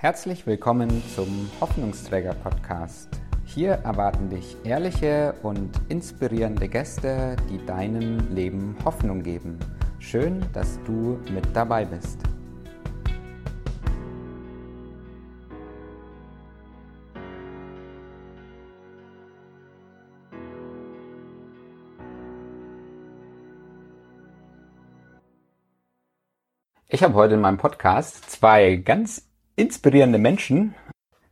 Herzlich willkommen zum Hoffnungsträger Podcast. Hier erwarten dich ehrliche und inspirierende Gäste, die deinem Leben Hoffnung geben. Schön, dass du mit dabei bist. Ich habe heute in meinem Podcast zwei ganz inspirierende Menschen,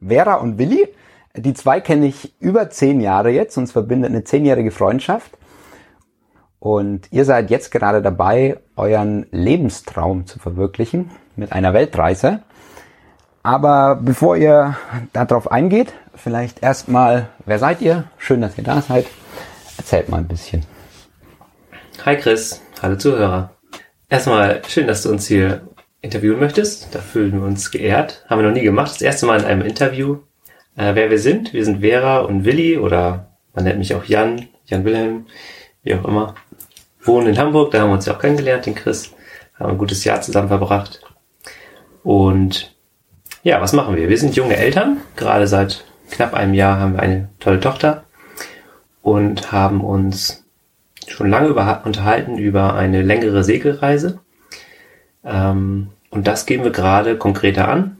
Vera und Willi. Die zwei kenne ich über zehn Jahre jetzt, uns verbindet eine zehnjährige Freundschaft. Und ihr seid jetzt gerade dabei, euren Lebenstraum zu verwirklichen mit einer Weltreise. Aber bevor ihr darauf eingeht, vielleicht erstmal, wer seid ihr? Schön, dass ihr da seid. Erzählt mal ein bisschen. Hi Chris, hallo Zuhörer. Erstmal schön, dass du uns hier interviewen möchtest. Da fühlen wir uns geehrt. Haben wir noch nie gemacht. Das erste Mal in einem Interview. Äh, wer wir sind, wir sind Vera und Willi oder man nennt mich auch Jan, Jan Wilhelm, wie auch immer. Wohnen in Hamburg, da haben wir uns ja auch kennengelernt, den Chris. Haben ein gutes Jahr zusammen verbracht. Und ja, was machen wir? Wir sind junge Eltern. Gerade seit knapp einem Jahr haben wir eine tolle Tochter und haben uns schon lange über, unterhalten über eine längere Segelreise. Ähm, und das gehen wir gerade konkreter an.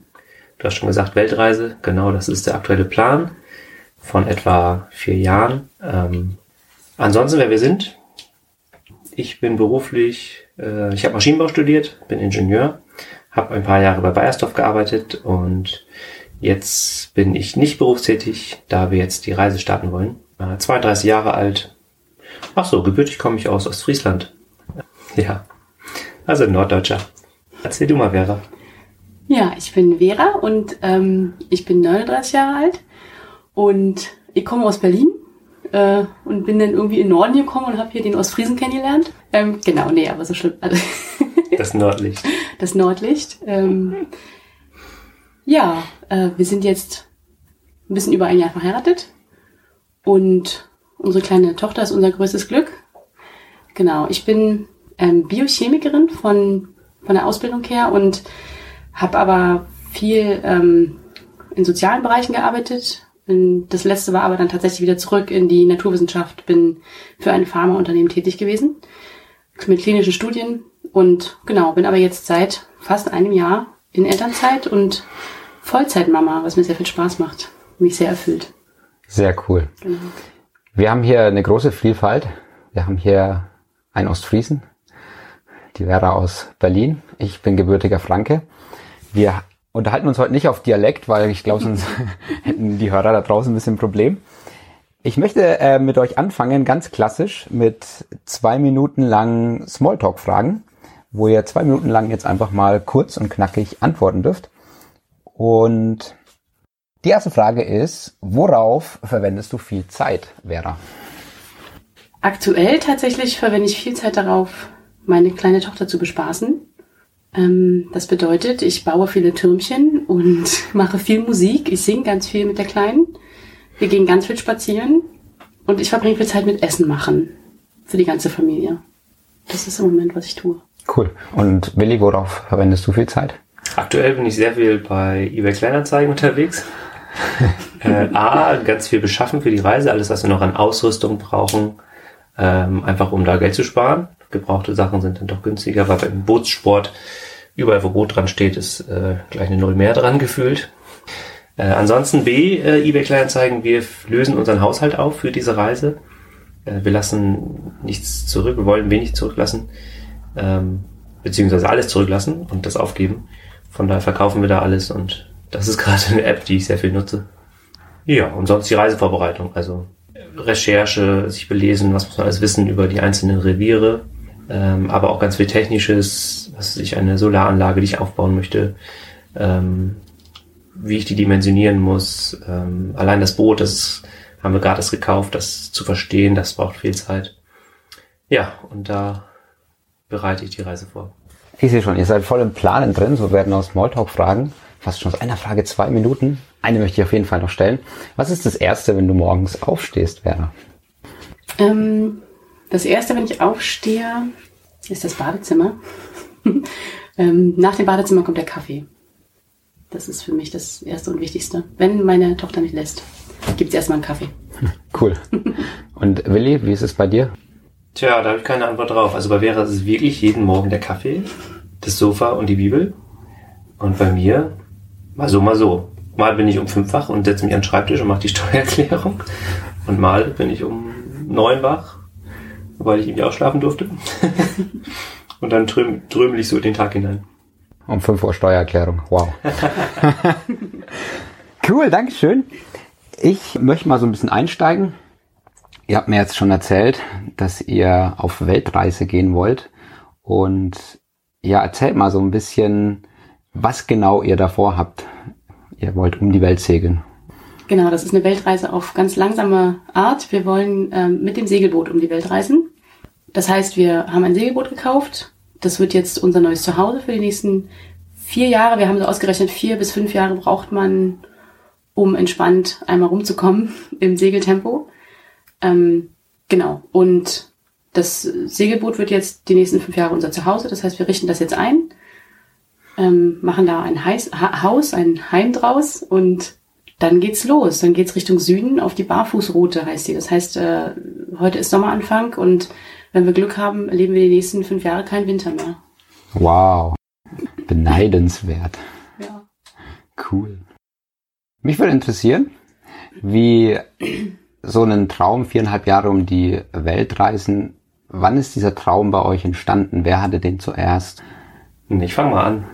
Du hast schon gesagt, Weltreise, genau, das ist der aktuelle Plan von etwa vier Jahren. Ähm, ansonsten, wer wir sind, ich bin beruflich, äh, ich habe Maschinenbau studiert, bin Ingenieur, habe ein paar Jahre bei Bayersdorf gearbeitet und jetzt bin ich nicht berufstätig, da wir jetzt die Reise starten wollen. Äh, 32 Jahre alt. Ach so, gebürtig komme ich aus Ostfriesland. Ja, also Norddeutscher. Erzähl du mal, Vera. Ja, ich bin Vera und ähm, ich bin 39 Jahre alt und ich komme aus Berlin äh, und bin dann irgendwie in den Norden gekommen und habe hier den Ostfriesen kennengelernt. Ähm, genau, nee, aber so schlimm. Also das Nordlicht. Das Nordlicht. Ähm, ja, äh, wir sind jetzt ein bisschen über ein Jahr verheiratet und unsere kleine Tochter ist unser größtes Glück. Genau, ich bin ähm, Biochemikerin von von der Ausbildung her und habe aber viel ähm, in sozialen Bereichen gearbeitet. Das letzte war aber dann tatsächlich wieder zurück in die Naturwissenschaft, bin für ein Pharmaunternehmen tätig gewesen mit klinischen Studien und genau, bin aber jetzt seit fast einem Jahr in Elternzeit und Vollzeitmama, was mir sehr viel Spaß macht, mich sehr erfüllt. Sehr cool. Genau. Wir haben hier eine große Vielfalt. Wir haben hier einen Ostfriesen, die Vera aus Berlin. Ich bin gebürtiger Franke. Wir unterhalten uns heute nicht auf Dialekt, weil ich glaube, sonst hätten die Hörer da draußen ein bisschen ein Problem. Ich möchte äh, mit euch anfangen, ganz klassisch, mit zwei Minuten lang Smalltalk-Fragen, wo ihr zwei Minuten lang jetzt einfach mal kurz und knackig antworten dürft. Und die erste Frage ist, worauf verwendest du viel Zeit, Vera? Aktuell tatsächlich verwende ich viel Zeit darauf, meine kleine Tochter zu bespaßen. Ähm, das bedeutet, ich baue viele Türmchen und mache viel Musik. Ich singe ganz viel mit der Kleinen. Wir gehen ganz viel spazieren und ich verbringe viel Zeit mit Essen machen für die ganze Familie. Das ist im Moment, was ich tue. Cool. Und Willi, worauf verwendest du viel Zeit? Aktuell bin ich sehr viel bei eBay Kleinanzeigen unterwegs. äh, A, ganz viel beschaffen für die Reise, alles, was wir noch an Ausrüstung brauchen, ähm, einfach um da Geld zu sparen gebrauchte Sachen sind dann doch günstiger, weil beim Bootssport überall, wo Boot dran steht, ist äh, gleich eine Null mehr dran gefühlt. Äh, ansonsten B, äh, eBay Kleinanzeigen, wir lösen unseren Haushalt auf für diese Reise. Äh, wir lassen nichts zurück, wir wollen wenig zurücklassen, ähm, beziehungsweise alles zurücklassen und das aufgeben. Von daher verkaufen wir da alles und das ist gerade eine App, die ich sehr viel nutze. Ja, und sonst die Reisevorbereitung, also Recherche, sich belesen, was muss man alles wissen über die einzelnen Reviere, ähm, aber auch ganz viel Technisches, was ich eine Solaranlage, die ich aufbauen möchte, ähm, wie ich die dimensionieren muss. Ähm, allein das Boot, das haben wir gerade gekauft, das zu verstehen, das braucht viel Zeit. Ja, und da bereite ich die Reise vor. Ich sehe schon, ihr seid voll im Planen drin, so werden aus Smalltalk-Fragen, fast schon aus einer Frage zwei Minuten. Eine möchte ich auf jeden Fall noch stellen. Was ist das Erste, wenn du morgens aufstehst, Werner? Ähm, das erste, wenn ich aufstehe, ist das Badezimmer. ähm, nach dem Badezimmer kommt der Kaffee. Das ist für mich das Erste und Wichtigste. Wenn meine Tochter mich lässt, gibt es erstmal einen Kaffee. Cool. Und Willi, wie ist es bei dir? Tja, da habe ich keine Antwort drauf. Also bei Vera ist es wirklich jeden Morgen der Kaffee, das Sofa und die Bibel. Und bei mir mal so, mal so. Mal bin ich um fünf wach und setze mich an den Schreibtisch und mache die Steuererklärung. Und mal bin ich um neun wach, weil ich irgendwie auch schlafen durfte. und dann tröm, trömel ich so den Tag hinein. Um 5 Uhr Steuererklärung. Wow. cool, Dankeschön. Ich möchte mal so ein bisschen einsteigen. Ihr habt mir jetzt schon erzählt, dass ihr auf Weltreise gehen wollt. Und ja, erzählt mal so ein bisschen, was genau ihr davor habt. Ihr wollt um die Welt segeln. Genau, das ist eine Weltreise auf ganz langsame Art. Wir wollen ähm, mit dem Segelboot um die Welt reisen. Das heißt, wir haben ein Segelboot gekauft das wird jetzt unser neues Zuhause für die nächsten vier Jahre. Wir haben so ausgerechnet, vier bis fünf Jahre braucht man, um entspannt einmal rumzukommen im Segeltempo. Ähm, genau. Und das Segelboot wird jetzt die nächsten fünf Jahre unser Zuhause. Das heißt, wir richten das jetzt ein, ähm, machen da ein Heis, ha Haus, ein Heim draus und dann geht's los. Dann geht's Richtung Süden auf die Barfußroute, heißt die. Das heißt, äh, heute ist Sommeranfang und wenn wir Glück haben, erleben wir die nächsten fünf Jahre keinen Winter mehr. Wow. Beneidenswert. Ja. Cool. Mich würde interessieren, wie so ein Traum, viereinhalb Jahre um die Welt reisen, wann ist dieser Traum bei euch entstanden? Wer hatte den zuerst? Ich fange mal an.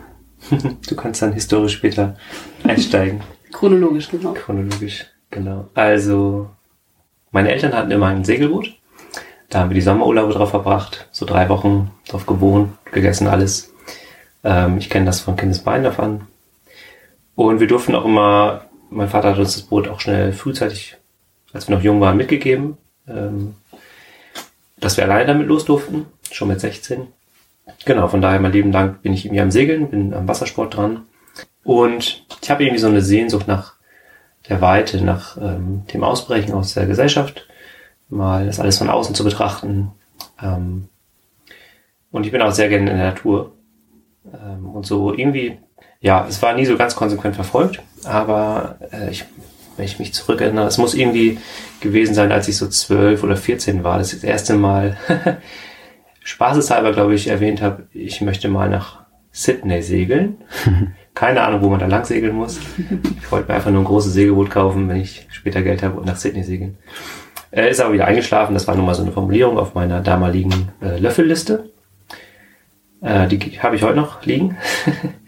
Du kannst dann historisch später einsteigen. Chronologisch, genau. Chronologisch, genau. Also, meine Eltern hatten immer ein Segelboot da haben wir die Sommerurlaube drauf verbracht, so drei Wochen drauf gewohnt, gegessen alles. Ähm, ich kenne das von Kindesbein davon. Und wir durften auch immer, mein Vater hat uns das Boot auch schnell frühzeitig, als wir noch jung waren, mitgegeben, ähm, dass wir alleine damit los durften, schon mit 16. Genau, von daher mein Leben lang bin ich irgendwie am Segeln, bin am Wassersport dran. Und ich habe irgendwie so eine Sehnsucht nach der Weite, nach ähm, dem Ausbrechen aus der Gesellschaft mal das alles von außen zu betrachten. Ähm, und ich bin auch sehr gerne in der Natur. Ähm, und so irgendwie, ja, es war nie so ganz konsequent verfolgt, aber äh, ich, wenn ich mich zurückerinnere, es muss irgendwie gewesen sein, als ich so zwölf oder vierzehn war, das, das erste Mal spaßeshalber, glaube ich, erwähnt habe, ich möchte mal nach Sydney segeln. Keine Ahnung, wo man da lang segeln muss. Ich wollte mir einfach nur ein großes Segelboot kaufen, wenn ich später Geld habe und nach Sydney segeln. Er ist aber wieder eingeschlafen. Das war nun mal so eine Formulierung auf meiner damaligen äh, Löffelliste. Äh, die habe ich heute noch liegen.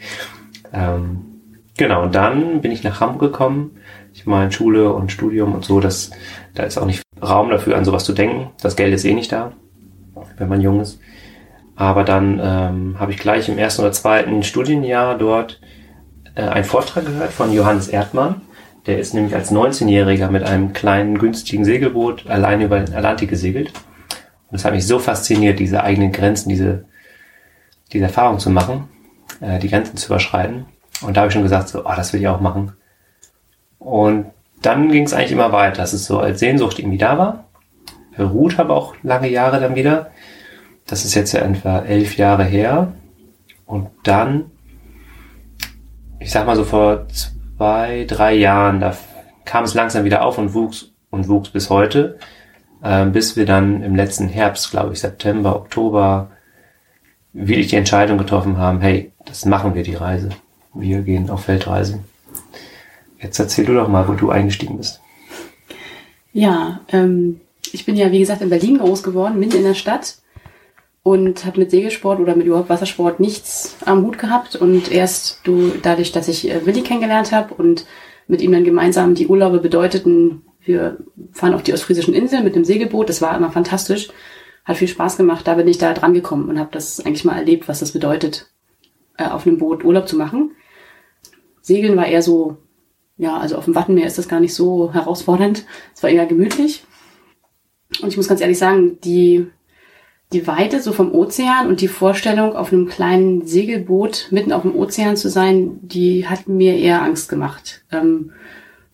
ähm, genau, und dann bin ich nach Hamburg gekommen. Ich meine, Schule und Studium und so, das, da ist auch nicht Raum dafür, an sowas zu denken. Das Geld ist eh nicht da, wenn man jung ist. Aber dann ähm, habe ich gleich im ersten oder zweiten Studienjahr dort äh, einen Vortrag gehört von Johannes Erdmann der ist nämlich als 19-Jähriger mit einem kleinen, günstigen Segelboot alleine über den Atlantik gesegelt. Und es hat mich so fasziniert, diese eigenen Grenzen, diese, diese Erfahrung zu machen, äh, die Grenzen zu überschreiten. Und da habe ich schon gesagt, so, oh, das will ich auch machen. Und dann ging es eigentlich immer weiter, dass es so als Sehnsucht irgendwie da war. Beruht habe auch lange Jahre dann wieder. Das ist jetzt ja etwa elf Jahre her. Und dann, ich sag mal so vor zwei, drei Jahren, da kam es langsam wieder auf und wuchs und wuchs bis heute, äh, bis wir dann im letzten Herbst, glaube ich, September, Oktober, wirklich die Entscheidung getroffen haben, hey, das machen wir die Reise. Wir gehen auf Weltreise. Jetzt erzähl du doch mal, wo du eingestiegen bist. Ja, ähm, ich bin ja, wie gesagt, in Berlin groß geworden, mitten in der Stadt und habe mit Segelsport oder mit überhaupt Wassersport nichts am Hut gehabt. Und erst du dadurch, dass ich äh, Willi kennengelernt habe und mit ihm dann gemeinsam die Urlaube bedeuteten, wir fahren auf die ostfriesischen Inseln mit dem Segelboot, das war immer fantastisch, hat viel Spaß gemacht, da bin ich da dran gekommen und habe das eigentlich mal erlebt, was das bedeutet, äh, auf einem Boot Urlaub zu machen. Segeln war eher so, ja, also auf dem Wattenmeer ist das gar nicht so herausfordernd, es war eher gemütlich. Und ich muss ganz ehrlich sagen, die die Weite so vom Ozean und die Vorstellung, auf einem kleinen Segelboot mitten auf dem Ozean zu sein, die hat mir eher Angst gemacht. Ähm,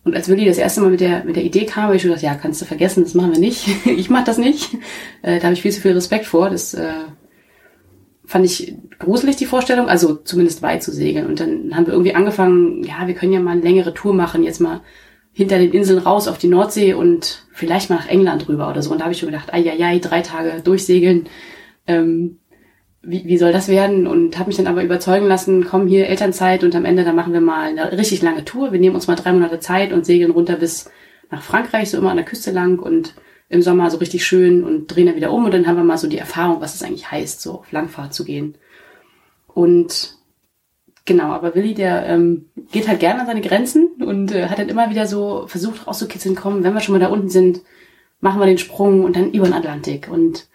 und als Willi das erste Mal mit der, mit der Idee kam, habe ich schon gedacht, ja, kannst du vergessen, das machen wir nicht. ich mache das nicht. Äh, da habe ich viel zu viel Respekt vor. Das äh, fand ich gruselig die Vorstellung, also zumindest weit zu segeln. Und dann haben wir irgendwie angefangen, ja, wir können ja mal eine längere Tour machen, jetzt mal hinter den Inseln raus auf die Nordsee und vielleicht mal nach England rüber oder so. Und da habe ich schon gedacht, ai, ai, ai, drei Tage durchsegeln. Ähm, wie, wie soll das werden? Und habe mich dann aber überzeugen lassen, komm hier Elternzeit und am Ende dann machen wir mal eine richtig lange Tour. Wir nehmen uns mal drei Monate Zeit und segeln runter bis nach Frankreich, so immer an der Küste lang und im Sommer so richtig schön und drehen dann wieder um und dann haben wir mal so die Erfahrung, was es eigentlich heißt, so auf Langfahrt zu gehen. Und genau, aber Willi, der ähm, geht halt gerne an seine Grenzen und äh, hat dann immer wieder so versucht rauszukitzeln, komm, wenn wir schon mal da unten sind, machen wir den Sprung und dann über den Atlantik. Und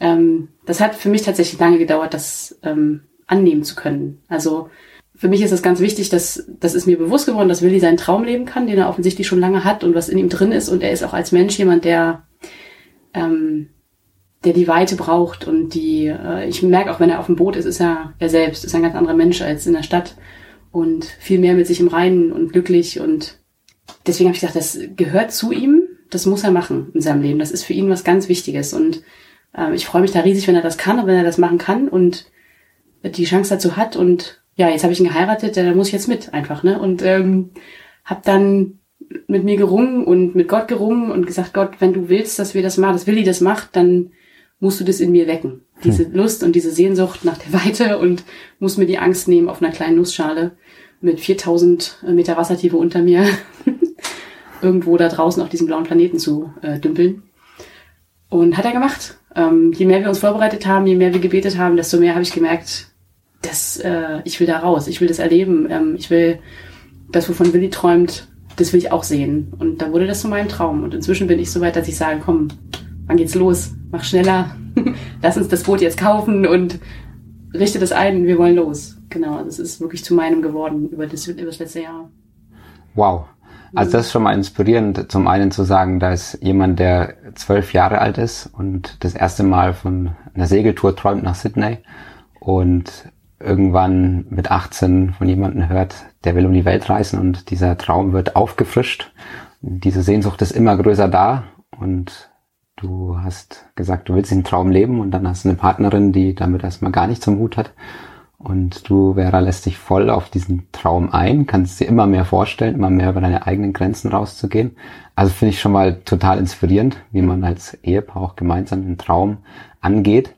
ähm, das hat für mich tatsächlich lange gedauert, das ähm, annehmen zu können. Also für mich ist es ganz wichtig, dass das ist mir bewusst geworden, dass Willi seinen Traum leben kann, den er offensichtlich schon lange hat und was in ihm drin ist. Und er ist auch als Mensch jemand, der ähm, der die Weite braucht und die, äh, ich merke auch, wenn er auf dem Boot ist, ist er er selbst, ist ein ganz anderer Mensch als in der Stadt und viel mehr mit sich im Reinen und glücklich und deswegen habe ich gesagt, das gehört zu ihm, das muss er machen in seinem Leben, das ist für ihn was ganz Wichtiges und äh, ich freue mich da riesig, wenn er das kann und wenn er das machen kann und die Chance dazu hat und ja, jetzt habe ich ihn geheiratet, da muss ich jetzt mit einfach, ne? Und ähm, habe dann mit mir gerungen und mit Gott gerungen und gesagt, Gott, wenn du willst, dass wir das machen, dass Willi das macht, dann musst du das in mir wecken. Diese hm. Lust und diese Sehnsucht nach der Weite und muss mir die Angst nehmen auf einer kleinen Nussschale mit 4000 Meter Wassertiefe unter mir irgendwo da draußen auf diesem blauen Planeten zu äh, dümpeln. Und hat er gemacht. Ähm, je mehr wir uns vorbereitet haben, je mehr wir gebetet haben, desto mehr habe ich gemerkt, dass äh, ich will da raus, ich will das erleben, ähm, ich will das, wovon Willi träumt, das will ich auch sehen. Und da wurde das zu meinem Traum. Und inzwischen bin ich so weit, dass ich sage, komm, wann geht's los? Mach schneller. Lass uns das Boot jetzt kaufen und richte das ein. Wir wollen los. Genau. Es ist wirklich zu meinem geworden über das, über das letzte Jahr. Wow. Also das ist schon mal inspirierend, zum einen zu sagen, da ist jemand, der zwölf Jahre alt ist und das erste Mal von einer Segeltour träumt nach Sydney und irgendwann mit 18 von jemandem hört, der will um die Welt reisen und dieser Traum wird aufgefrischt. Diese Sehnsucht ist immer größer da und du hast gesagt, du willst den Traum leben und dann hast du eine Partnerin, die damit erstmal gar nichts zum Hut hat. Und du, Vera, lässt dich voll auf diesen Traum ein, kannst dir immer mehr vorstellen, immer mehr über deine eigenen Grenzen rauszugehen. Also finde ich schon mal total inspirierend, wie man als Ehepaar auch gemeinsam den Traum angeht.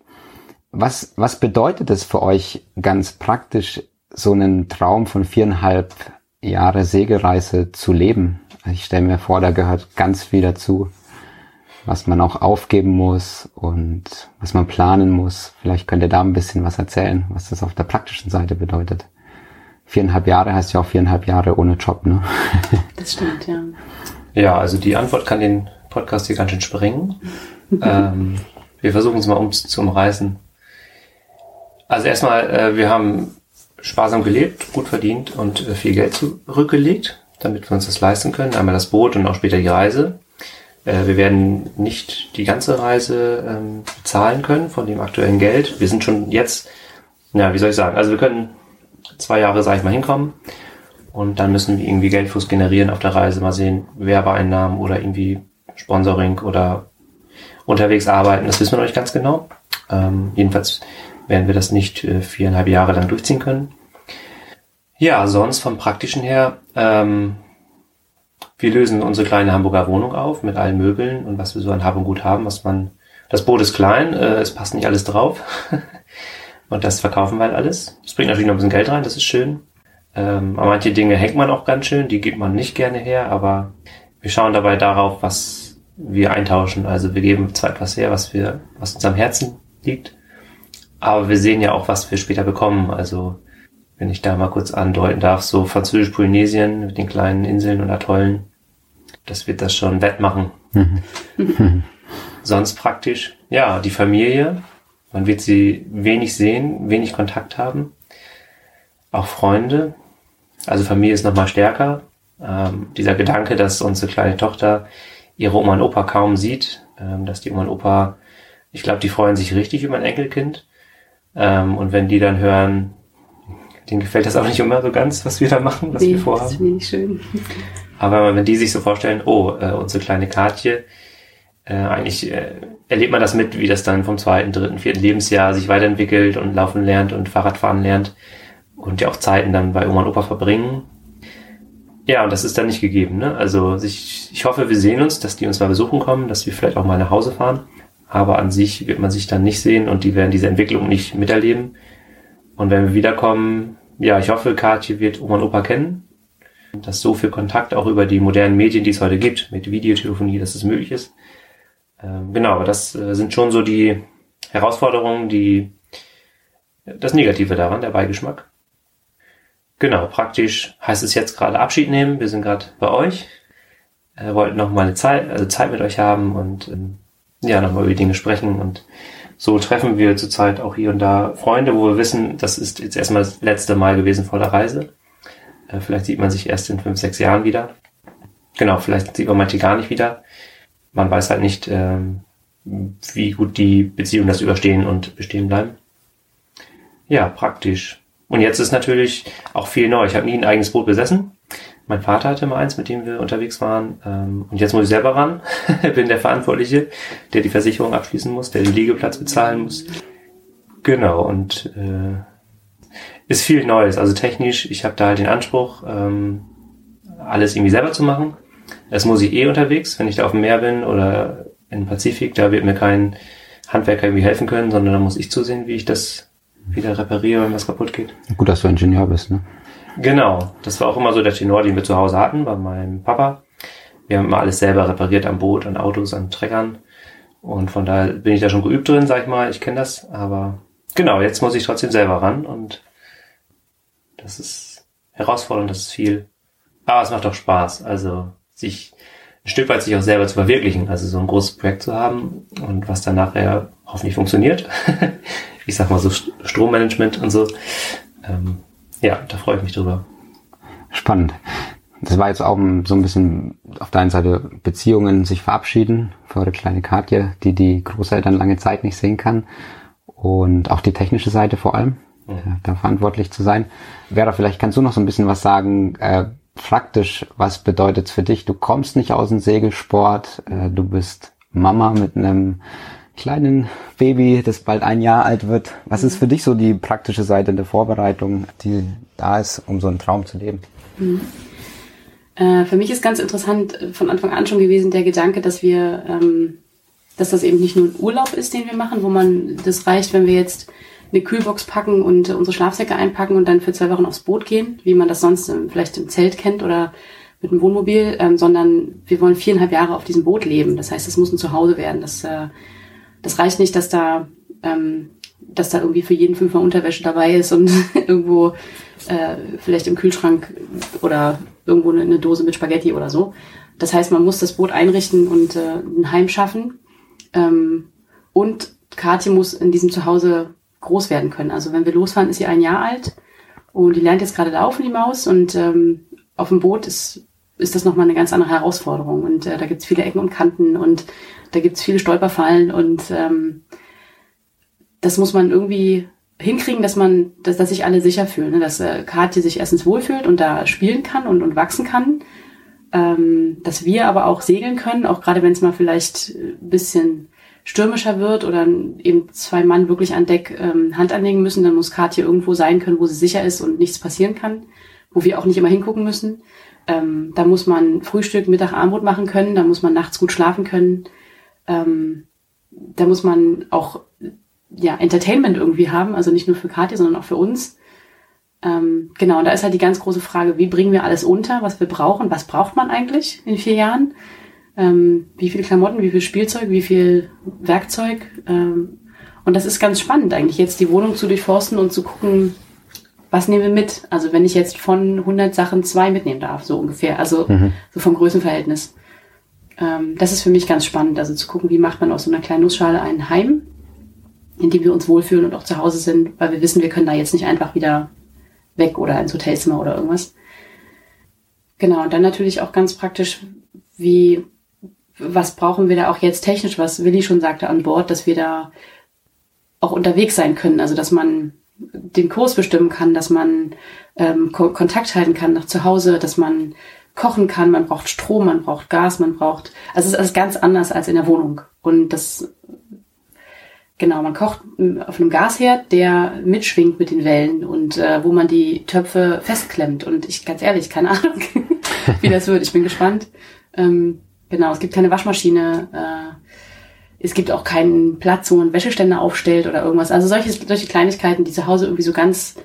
Was, was bedeutet es für euch ganz praktisch, so einen Traum von viereinhalb Jahre Segereise zu leben? Ich stelle mir vor, da gehört ganz viel dazu, was man auch aufgeben muss und was man planen muss. Vielleicht könnt ihr da ein bisschen was erzählen, was das auf der praktischen Seite bedeutet. Viereinhalb Jahre heißt ja auch viereinhalb Jahre ohne Job, ne? Das stimmt, ja. Ja, also die Antwort kann den Podcast hier ganz schön sprengen. ähm, wir versuchen es mal um zu umreißen. Also erstmal, äh, wir haben sparsam gelebt, gut verdient und äh, viel Geld zurückgelegt, damit wir uns das leisten können. Einmal das Boot und auch später die Reise. Äh, wir werden nicht die ganze Reise ähm, bezahlen können von dem aktuellen Geld. Wir sind schon jetzt, ja, wie soll ich sagen, also wir können zwei Jahre, sag ich mal, hinkommen und dann müssen wir irgendwie Geldfluss generieren auf der Reise, mal sehen, Werbeeinnahmen oder irgendwie Sponsoring oder unterwegs arbeiten. Das wissen wir noch nicht ganz genau. Ähm, jedenfalls werden wir das nicht äh, viereinhalb Jahre lang durchziehen können. Ja, sonst vom Praktischen her, ähm, wir lösen unsere kleine Hamburger Wohnung auf mit allen Möbeln und was wir so an Hab und Gut haben, was man, das Boot ist klein, äh, es passt nicht alles drauf. und das verkaufen wir halt alles. Das bringt natürlich noch ein bisschen Geld rein, das ist schön. Ähm, aber manche Dinge hängt man auch ganz schön, die gibt man nicht gerne her, aber wir schauen dabei darauf, was wir eintauschen. Also wir geben zwar etwas her, was wir, was uns am Herzen liegt, aber wir sehen ja auch, was wir später bekommen. Also, wenn ich da mal kurz andeuten darf, so Französisch-Polynesien mit den kleinen Inseln und Atollen, das wird das schon wettmachen. Mhm. Sonst praktisch, ja, die Familie. Man wird sie wenig sehen, wenig Kontakt haben. Auch Freunde. Also Familie ist nochmal stärker. Ähm, dieser Gedanke, dass unsere kleine Tochter ihre Oma und Opa kaum sieht, ähm, dass die Oma und Opa, ich glaube, die freuen sich richtig über ein Enkelkind. Ähm, und wenn die dann hören, denen gefällt das auch nicht immer so ganz, was wir da machen, was nee, wir vorhaben. Das finde ich schön. Aber wenn die sich so vorstellen, oh, äh, unsere kleine Katje, äh, eigentlich äh, erlebt man das mit, wie das dann vom zweiten, dritten, vierten Lebensjahr sich weiterentwickelt und laufen lernt und Fahrradfahren lernt und ja auch Zeiten dann bei Oma und Opa verbringen. Ja, und das ist dann nicht gegeben. Ne? Also ich, ich hoffe, wir sehen uns, dass die uns mal besuchen kommen, dass wir vielleicht auch mal nach Hause fahren. Aber an sich wird man sich dann nicht sehen und die werden diese Entwicklung nicht miterleben. Und wenn wir wiederkommen, ja, ich hoffe, Katje wird Oma und Opa kennen. Dass so viel Kontakt auch über die modernen Medien, die es heute gibt, mit Videotelefonie, dass es möglich ist. Ähm, genau, aber das äh, sind schon so die Herausforderungen, die das Negative daran, der Beigeschmack. Genau, praktisch heißt es jetzt gerade Abschied nehmen. Wir sind gerade bei euch. Äh, wollten noch mal eine Zeit, also Zeit mit euch haben und ähm, ja, nochmal über Dinge sprechen und so treffen wir zurzeit auch hier und da Freunde, wo wir wissen, das ist jetzt erstmal das letzte Mal gewesen vor der Reise. Äh, vielleicht sieht man sich erst in fünf, sechs Jahren wieder. Genau, vielleicht sieht man manche gar nicht wieder. Man weiß halt nicht, ähm, wie gut die Beziehungen das überstehen und bestehen bleiben. Ja, praktisch. Und jetzt ist natürlich auch viel neu. Ich habe nie ein eigenes Boot besessen. Mein Vater hatte mal eins, mit dem wir unterwegs waren. Ähm, und jetzt muss ich selber ran. Bin der Verantwortliche, der die Versicherung abschließen muss, der den Liegeplatz bezahlen muss. Genau, und äh, ist viel Neues. Also technisch, ich habe da halt den Anspruch, ähm, alles irgendwie selber zu machen. Das muss ich eh unterwegs, wenn ich da auf dem Meer bin oder im Pazifik, da wird mir kein Handwerker irgendwie helfen können, sondern da muss ich zusehen, wie ich das wieder repariere, wenn was kaputt geht. Gut, dass du Ingenieur bist, ne? Genau, das war auch immer so der Tenor, den wir zu Hause hatten bei meinem Papa. Wir haben immer alles selber repariert am Boot, an Autos, an Treckern. Und von daher bin ich da schon geübt drin, sag ich mal. Ich kenne das, aber genau, jetzt muss ich trotzdem selber ran und das ist herausfordernd, das ist viel. Aber es macht auch Spaß, also sich ein Stück weit sich auch selber zu verwirklichen, also so ein großes Projekt zu haben und was dann nachher hoffentlich funktioniert. ich sag mal so Strommanagement und so. Ähm, ja, da freue ich mich drüber. Spannend. Das war jetzt auch so ein bisschen auf der einen Seite Beziehungen sich verabschieden für eure kleine Katja, die die Großeltern lange Zeit nicht sehen kann. Und auch die technische Seite vor allem, mhm. da verantwortlich zu sein. Vera, vielleicht kannst du noch so ein bisschen was sagen, äh, praktisch, was bedeutet es für dich? Du kommst nicht aus dem Segelsport, äh, du bist Mama mit einem kleinen Baby, das bald ein Jahr alt wird. Was ist für dich so die praktische Seite der Vorbereitung, die da ist, um so einen Traum zu leben? Mhm. Äh, für mich ist ganz interessant äh, von Anfang an schon gewesen der Gedanke, dass wir, ähm, dass das eben nicht nur ein Urlaub ist, den wir machen, wo man, das reicht, wenn wir jetzt eine Kühlbox packen und unsere Schlafsäcke einpacken und dann für zwei Wochen aufs Boot gehen, wie man das sonst vielleicht im Zelt kennt oder mit dem Wohnmobil, ähm, sondern wir wollen viereinhalb Jahre auf diesem Boot leben. Das heißt, es muss ein Zuhause werden. Das äh, das reicht nicht, dass da, ähm, dass da irgendwie für jeden fünfmal Unterwäsche dabei ist und irgendwo äh, vielleicht im Kühlschrank oder irgendwo eine, eine Dose mit Spaghetti oder so. Das heißt, man muss das Boot einrichten und äh, ein Heim schaffen. Ähm, und Kathi muss in diesem Zuhause groß werden können. Also wenn wir losfahren, ist sie ein Jahr alt und die lernt jetzt gerade laufen, die Maus. Und ähm, auf dem Boot ist, ist das nochmal eine ganz andere Herausforderung. Und äh, da gibt's viele Ecken und Kanten und da gibt's viele Stolperfallen und ähm, das muss man irgendwie hinkriegen, dass man, dass, dass sich alle sicher fühlen, ne? dass äh, Katja sich erstens wohlfühlt und da spielen kann und, und wachsen kann, ähm, dass wir aber auch segeln können, auch gerade wenn es mal vielleicht ein bisschen stürmischer wird oder eben zwei Mann wirklich an Deck ähm, Hand anlegen müssen, dann muss Katja irgendwo sein können, wo sie sicher ist und nichts passieren kann, wo wir auch nicht immer hingucken müssen. Ähm, da muss man Frühstück, Mittag, Abendbrot machen können, da muss man nachts gut schlafen können ähm, da muss man auch ja Entertainment irgendwie haben, also nicht nur für Katja, sondern auch für uns. Ähm, genau, und da ist halt die ganz große Frage, wie bringen wir alles unter, was wir brauchen, was braucht man eigentlich in vier Jahren? Ähm, wie viel Klamotten, wie viel Spielzeug, wie viel Werkzeug? Ähm, und das ist ganz spannend eigentlich, jetzt die Wohnung zu durchforsten und zu gucken, was nehmen wir mit? Also wenn ich jetzt von 100 Sachen zwei mitnehmen darf, so ungefähr, also mhm. so vom Größenverhältnis ähm, das ist für mich ganz spannend, also zu gucken, wie macht man aus so einer kleinen Nussschale ein Heim, in dem wir uns wohlfühlen und auch zu Hause sind, weil wir wissen, wir können da jetzt nicht einfach wieder weg oder ins Hotelzimmer oder irgendwas. Genau, und dann natürlich auch ganz praktisch, wie, was brauchen wir da auch jetzt technisch, was Willi schon sagte an Bord, dass wir da auch unterwegs sein können, also dass man den Kurs bestimmen kann, dass man ähm, Kontakt halten kann nach zu Hause, dass man kochen kann, man braucht Strom, man braucht Gas, man braucht, also es ist alles ganz anders als in der Wohnung. Und das, genau, man kocht auf einem Gasherd, der mitschwingt mit den Wellen und äh, wo man die Töpfe festklemmt. Und ich, ganz ehrlich, keine Ahnung, wie das wird. Ich bin gespannt. Ähm, genau, es gibt keine Waschmaschine, äh, es gibt auch keinen Platz, wo man Wäscheständer aufstellt oder irgendwas. Also solche, solche Kleinigkeiten, die zu Hause irgendwie so ganz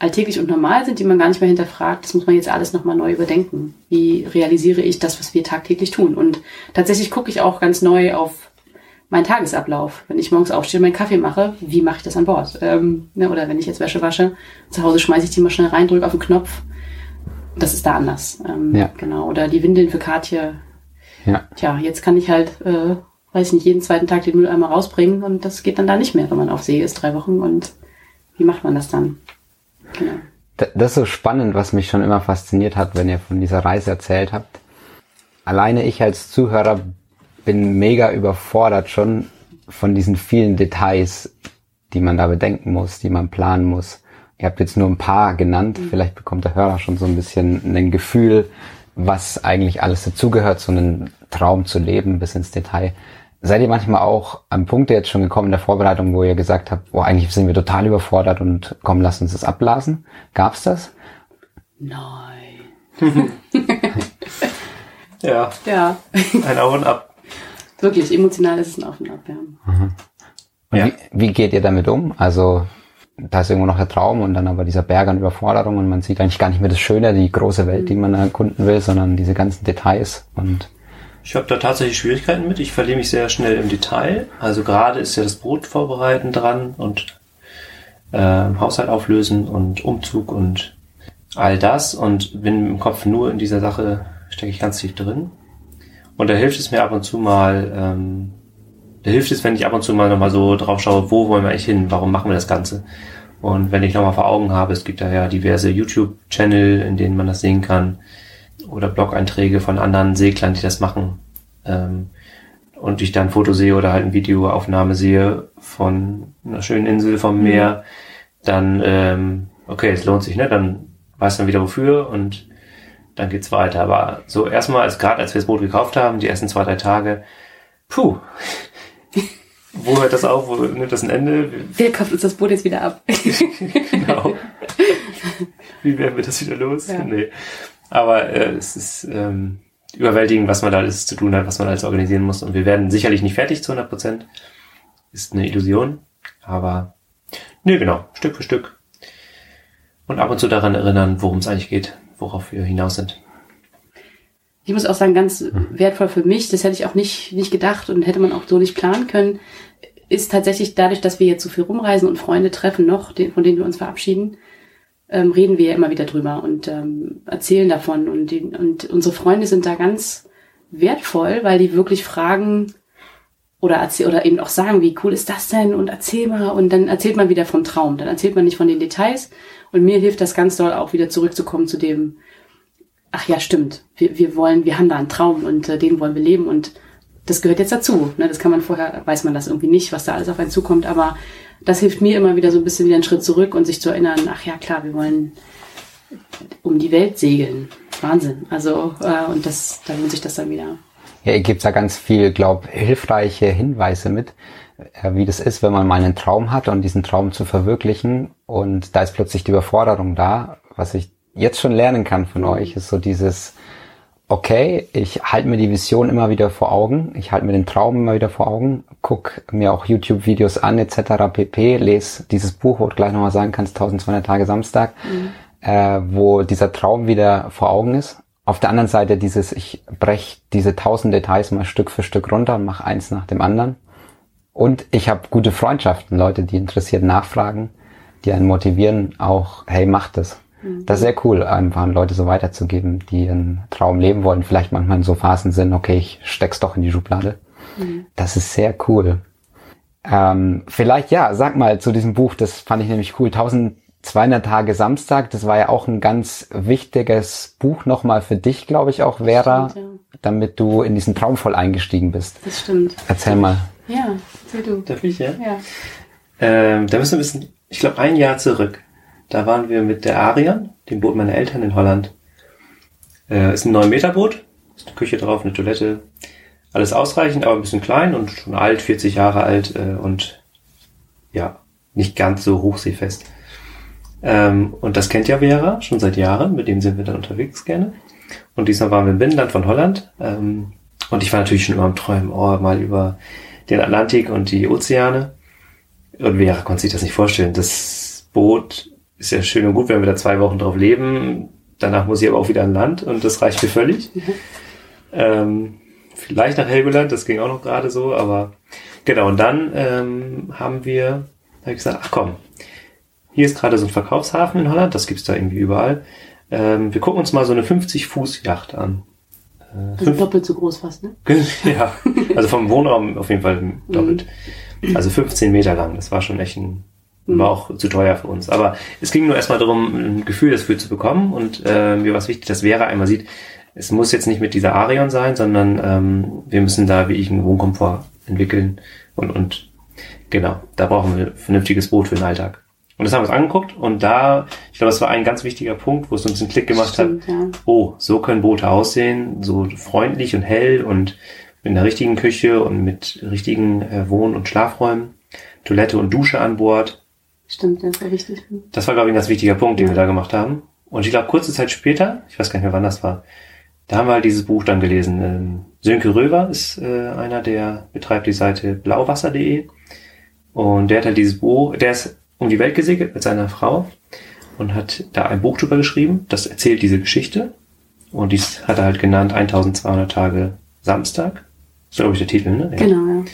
alltäglich und normal sind, die man gar nicht mehr hinterfragt, das muss man jetzt alles nochmal neu überdenken. Wie realisiere ich das, was wir tagtäglich tun? Und tatsächlich gucke ich auch ganz neu auf meinen Tagesablauf. Wenn ich morgens aufstehe und meinen Kaffee mache, wie mache ich das an Bord? Ähm, ne, oder wenn ich jetzt Wäsche wasche, zu Hause schmeiße ich die mal schnell rein, drücke auf den Knopf. Das ist da anders. Ähm, ja. Genau. Oder die Windeln für Katje. Ja. Tja, jetzt kann ich halt, äh, weiß nicht, jeden zweiten Tag den Mülleimer rausbringen und das geht dann da nicht mehr, wenn man auf See ist, drei Wochen. Und wie macht man das dann? Genau. Das ist so spannend, was mich schon immer fasziniert hat, wenn ihr von dieser Reise erzählt habt. Alleine ich als Zuhörer bin mega überfordert schon von diesen vielen Details, die man da bedenken muss, die man planen muss. Ihr habt jetzt nur ein paar genannt. Mhm. Vielleicht bekommt der Hörer schon so ein bisschen ein Gefühl, was eigentlich alles dazugehört, so einen Traum zu leben bis ins Detail. Seid ihr manchmal auch am Punkt jetzt schon gekommen in der Vorbereitung, wo ihr gesagt habt, oh, eigentlich sind wir total überfordert und komm, lass uns das abblasen? Gab's das? Nein. ja. Ja. Ein Auf und Ab. Wirklich, emotional ist es ein Auf und Ab, ja. Mhm. Und ja. Wie, wie geht ihr damit um? Also, da ist irgendwo noch der Traum und dann aber dieser Berg an Überforderung und man sieht eigentlich gar nicht mehr das Schöne, die große Welt, die man erkunden will, sondern diese ganzen Details und ich habe da tatsächlich Schwierigkeiten mit. Ich verliere mich sehr schnell im Detail. Also gerade ist ja das Brot vorbereiten dran und äh, Haushalt auflösen und Umzug und all das und bin im Kopf nur in dieser Sache, stecke ich ganz tief drin. Und da hilft es mir ab und zu mal, ähm, da hilft es, wenn ich ab und zu mal nochmal so drauf schaue, wo wollen wir eigentlich hin, warum machen wir das Ganze. Und wenn ich nochmal vor Augen habe, es gibt da ja diverse YouTube-Channel, in denen man das sehen kann, oder Blog-Einträge von anderen Seglern, die das machen. Ähm, und ich dann ein Foto sehe oder halt eine Videoaufnahme sehe von einer schönen Insel vom mhm. Meer, dann, ähm, okay, es lohnt sich, ne? Dann weiß man wieder wofür und dann geht's weiter. Aber so erstmal, als gerade als wir das Boot gekauft haben, die ersten zwei, drei Tage, puh, wo hört das auf, wo nimmt das ein Ende? Wer kauft uns das Boot jetzt wieder ab? genau. Wie werden wir das wieder los? Ja. Nee. Aber äh, es ist ähm, überwältigend, was man da alles zu tun hat, was man alles organisieren muss. Und wir werden sicherlich nicht fertig zu 100 Prozent. Ist eine Illusion. Aber, nee, genau, Stück für Stück. Und ab und zu daran erinnern, worum es eigentlich geht, worauf wir hinaus sind. Ich muss auch sagen, ganz wertvoll für mich, das hätte ich auch nicht, nicht gedacht und hätte man auch so nicht planen können, ist tatsächlich dadurch, dass wir jetzt so viel rumreisen und Freunde treffen noch, von denen wir uns verabschieden, ähm, reden wir ja immer wieder drüber und ähm, erzählen davon. Und, die, und unsere Freunde sind da ganz wertvoll, weil die wirklich fragen oder erzähl, oder eben auch sagen, wie cool ist das denn und erzähl mal und dann erzählt man wieder vom Traum, dann erzählt man nicht von den Details und mir hilft das ganz doll auch wieder zurückzukommen zu dem, ach ja, stimmt, wir, wir wollen, wir haben da einen Traum und äh, den wollen wir leben und das gehört jetzt dazu. Ne? Das kann man vorher, weiß man das irgendwie nicht, was da alles auf einen zukommt, aber das hilft mir immer wieder so ein bisschen wieder einen Schritt zurück und sich zu erinnern, ach ja, klar, wir wollen um die Welt segeln. Wahnsinn. Also, äh, und das, da lohnt sich das dann wieder. Ja, ihr gebt da ganz viel, glaub, hilfreiche Hinweise mit, äh, wie das ist, wenn man mal einen Traum hat und diesen Traum zu verwirklichen und da ist plötzlich die Überforderung da. Was ich jetzt schon lernen kann von euch, ist so dieses, okay, ich halte mir die Vision immer wieder vor Augen, ich halte mir den Traum immer wieder vor Augen, guck mir auch YouTube-Videos an etc. pp, lese dieses Buch, wo du gleich nochmal sagen kannst, 1200 Tage Samstag, mhm. äh, wo dieser Traum wieder vor Augen ist. Auf der anderen Seite dieses, ich brech diese tausend Details mal Stück für Stück runter und mache eins nach dem anderen. Und ich habe gute Freundschaften, Leute, die interessiert nachfragen, die einen motivieren, auch, hey, mach das Mhm. Das ist sehr cool, einfach an Leute so weiterzugeben, die einen Traum leben wollen. Vielleicht manchmal in so Phasen sind, okay, ich steck's doch in die Schublade. Mhm. Das ist sehr cool. Ähm, vielleicht, ja, sag mal zu diesem Buch, das fand ich nämlich cool. 1200 Tage Samstag, das war ja auch ein ganz wichtiges Buch nochmal für dich, glaube ich auch, Vera, stimmt, ja. damit du in diesen Traum voll eingestiegen bist. Das stimmt. Erzähl mal. Ja, erzähl du. Darf ich, ja? Ja. Ähm, da müssen wir ein bisschen, ich glaube, ein Jahr zurück. Da waren wir mit der Arian, dem Boot meiner Eltern in Holland, Äh, ist ein 9-Meter-Boot, ist eine Küche drauf, eine Toilette, alles ausreichend, aber ein bisschen klein und schon alt, 40 Jahre alt äh, und ja, nicht ganz so hochseefest. Ähm, und das kennt ja Vera schon seit Jahren, mit dem sind wir dann unterwegs gerne. Und diesmal waren wir im Binnenland von Holland. Ähm, und ich war natürlich schon immer am Träumen, oh, mal über den Atlantik und die Ozeane. Und Vera konnte sich das nicht vorstellen. Das Boot ist ja schön und gut, wenn wir da zwei Wochen drauf leben. Danach muss ich aber auch wieder an Land und das reicht mir völlig. Mhm. Ähm, vielleicht nach Helgoland, das ging auch noch gerade so, aber genau. Und dann ähm, haben wir, habe ich gesagt, ach komm, hier ist gerade so ein Verkaufshafen in Holland, das gibt's da irgendwie überall. Ähm, wir gucken uns mal so eine 50 Fuß Yacht an. Äh, also doppelt so groß fast, ne? ja, also vom Wohnraum auf jeden Fall doppelt. Mhm. Also 15 Meter lang, das war schon echt ein. War auch zu teuer für uns. Aber es ging nur erstmal darum, ein Gefühl dafür zu bekommen und äh, mir war es wichtig, dass Vera einmal sieht, es muss jetzt nicht mit dieser Arion sein, sondern ähm, wir müssen da wie ich einen Wohnkomfort entwickeln und, und genau, da brauchen wir ein vernünftiges Boot für den Alltag. Und das haben wir uns angeguckt und da, ich glaube, das war ein ganz wichtiger Punkt, wo es uns einen Klick gemacht Stimmt, hat. Ja. Oh, so können Boote aussehen, so freundlich und hell und mit einer richtigen Küche und mit richtigen äh, Wohn- und Schlafräumen, Toilette und Dusche an Bord. Stimmt, das war wichtig. Das war, glaube ich, ein ganz wichtiger Punkt, den wir da gemacht haben. Und ich glaube, kurze Zeit später, ich weiß gar nicht mehr, wann das war, da haben wir halt dieses Buch dann gelesen. Ähm, Sönke Röver ist äh, einer, der betreibt die Seite blauwasser.de. Und der hat halt dieses Buch, der ist um die Welt gesegelt mit seiner Frau und hat da ein Buch drüber geschrieben, das erzählt diese Geschichte. Und dies hat er halt genannt 1200 Tage Samstag. Das ist, glaube ich, der Titel, ne? Ja. Genau, ja.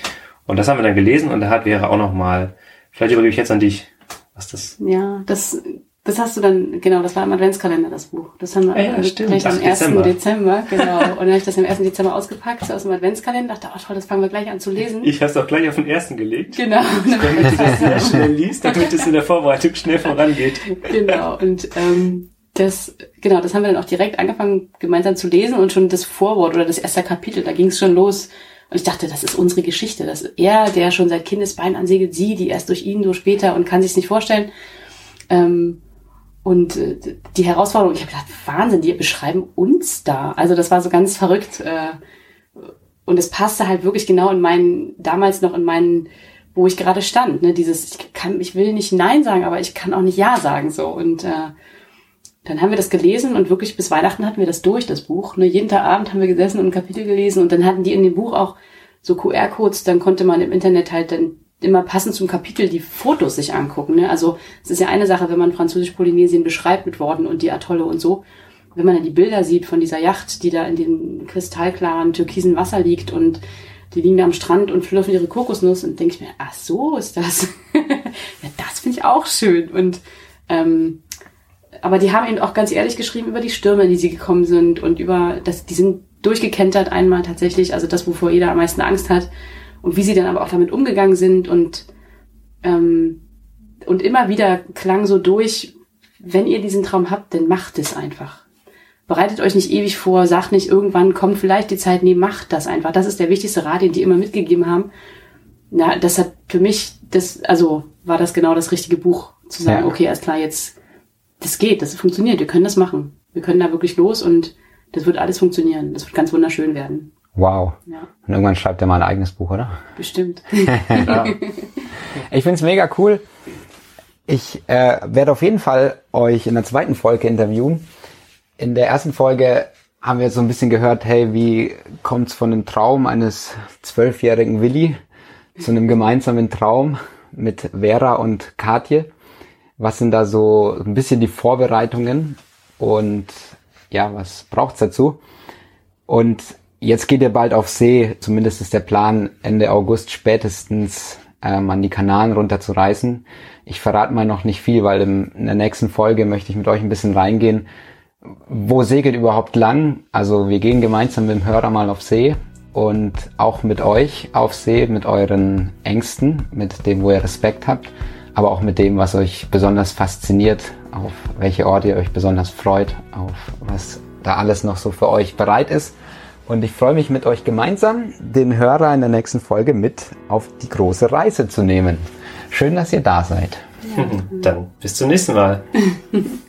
Und das haben wir dann gelesen und da hat wäre auch noch mal, vielleicht übergebe ich jetzt an dich, was das. Ja, das das hast du dann, genau, das war im Adventskalender, das Buch. Das haben wir ah ja, stimmt. gleich am 1. Dezember. Dezember genau. Und dann habe ich das am 1. Dezember ausgepackt aus dem Adventskalender, dachte, oh toll, das fangen wir gleich an zu lesen. Ich habe es auch gleich auf den ersten gelegt. Genau. Damit du das sehr schnell liest, damit es in der Vorbereitung schnell vorangeht. Genau. Und ähm, das, genau, das haben wir dann auch direkt angefangen, gemeinsam zu lesen und schon das Vorwort oder das erste Kapitel, da ging es schon los. Und ich dachte, das ist unsere Geschichte. Das ist er, der schon seit Kindesbein ansegelt, sie, die erst durch ihn, durch später und kann sich nicht vorstellen. Ähm, und äh, die Herausforderung, ich habe gedacht, Wahnsinn, die beschreiben uns da. Also das war so ganz verrückt. Äh, und es passte halt wirklich genau in meinen, damals noch in meinen, wo ich gerade stand. Ne? Dieses, ich kann, ich will nicht Nein sagen, aber ich kann auch nicht Ja sagen. so Und äh, dann haben wir das gelesen und wirklich bis Weihnachten hatten wir das durch, das Buch. Ne? Jeden Tag Abend haben wir gesessen und ein Kapitel gelesen und dann hatten die in dem Buch auch so QR-Codes, dann konnte man im Internet halt dann immer passend zum Kapitel die Fotos sich angucken. Ne? Also es ist ja eine Sache, wenn man Französisch-Polynesien beschreibt mit Worten und die Atolle und so. Wenn man dann die Bilder sieht von dieser Yacht, die da in dem kristallklaren türkisen Wasser liegt und die liegen da am Strand und schlürfen ihre Kokosnuss und denke ich mir, ach so ist das. ja, das finde ich auch schön. Und ähm, aber die haben eben auch ganz ehrlich geschrieben über die Stürme, in die sie gekommen sind und über das, die sind durchgekentert einmal tatsächlich, also das, wovor jeder am meisten Angst hat und wie sie dann aber auch damit umgegangen sind und ähm, und immer wieder klang so durch, wenn ihr diesen Traum habt, dann macht es einfach. Bereitet euch nicht ewig vor, sagt nicht, irgendwann kommt vielleicht die Zeit, nee, macht das einfach. Das ist der wichtigste Rat, den die immer mitgegeben haben. Na, das hat für mich, das, also war das genau das richtige Buch, zu sagen, ja. okay, alles klar, jetzt, das geht, das funktioniert, wir können das machen. Wir können da wirklich los und das wird alles funktionieren. Das wird ganz wunderschön werden. Wow. Ja. Und irgendwann schreibt er mal ein eigenes Buch, oder? Bestimmt. ja. Ich find's mega cool. Ich äh, werde auf jeden Fall euch in der zweiten Folge interviewen. In der ersten Folge haben wir so ein bisschen gehört, hey, wie kommt's von dem Traum eines zwölfjährigen Willi zu einem gemeinsamen Traum mit Vera und Katje? Was sind da so ein bisschen die Vorbereitungen und ja, was braucht's dazu? Und Jetzt geht ihr bald auf See, zumindest ist der Plan, Ende August spätestens ähm, an die Kanaren runterzureisen. Ich verrate mal noch nicht viel, weil im, in der nächsten Folge möchte ich mit euch ein bisschen reingehen. Wo segelt überhaupt lang? Also wir gehen gemeinsam mit dem Hörer mal auf See und auch mit euch auf See, mit euren Ängsten, mit dem, wo ihr Respekt habt, aber auch mit dem, was euch besonders fasziniert, auf welche Orte ihr euch besonders freut, auf was da alles noch so für euch bereit ist. Und ich freue mich mit euch gemeinsam, den Hörer in der nächsten Folge mit auf die große Reise zu nehmen. Schön, dass ihr da seid. Ja. Dann bis zum nächsten Mal.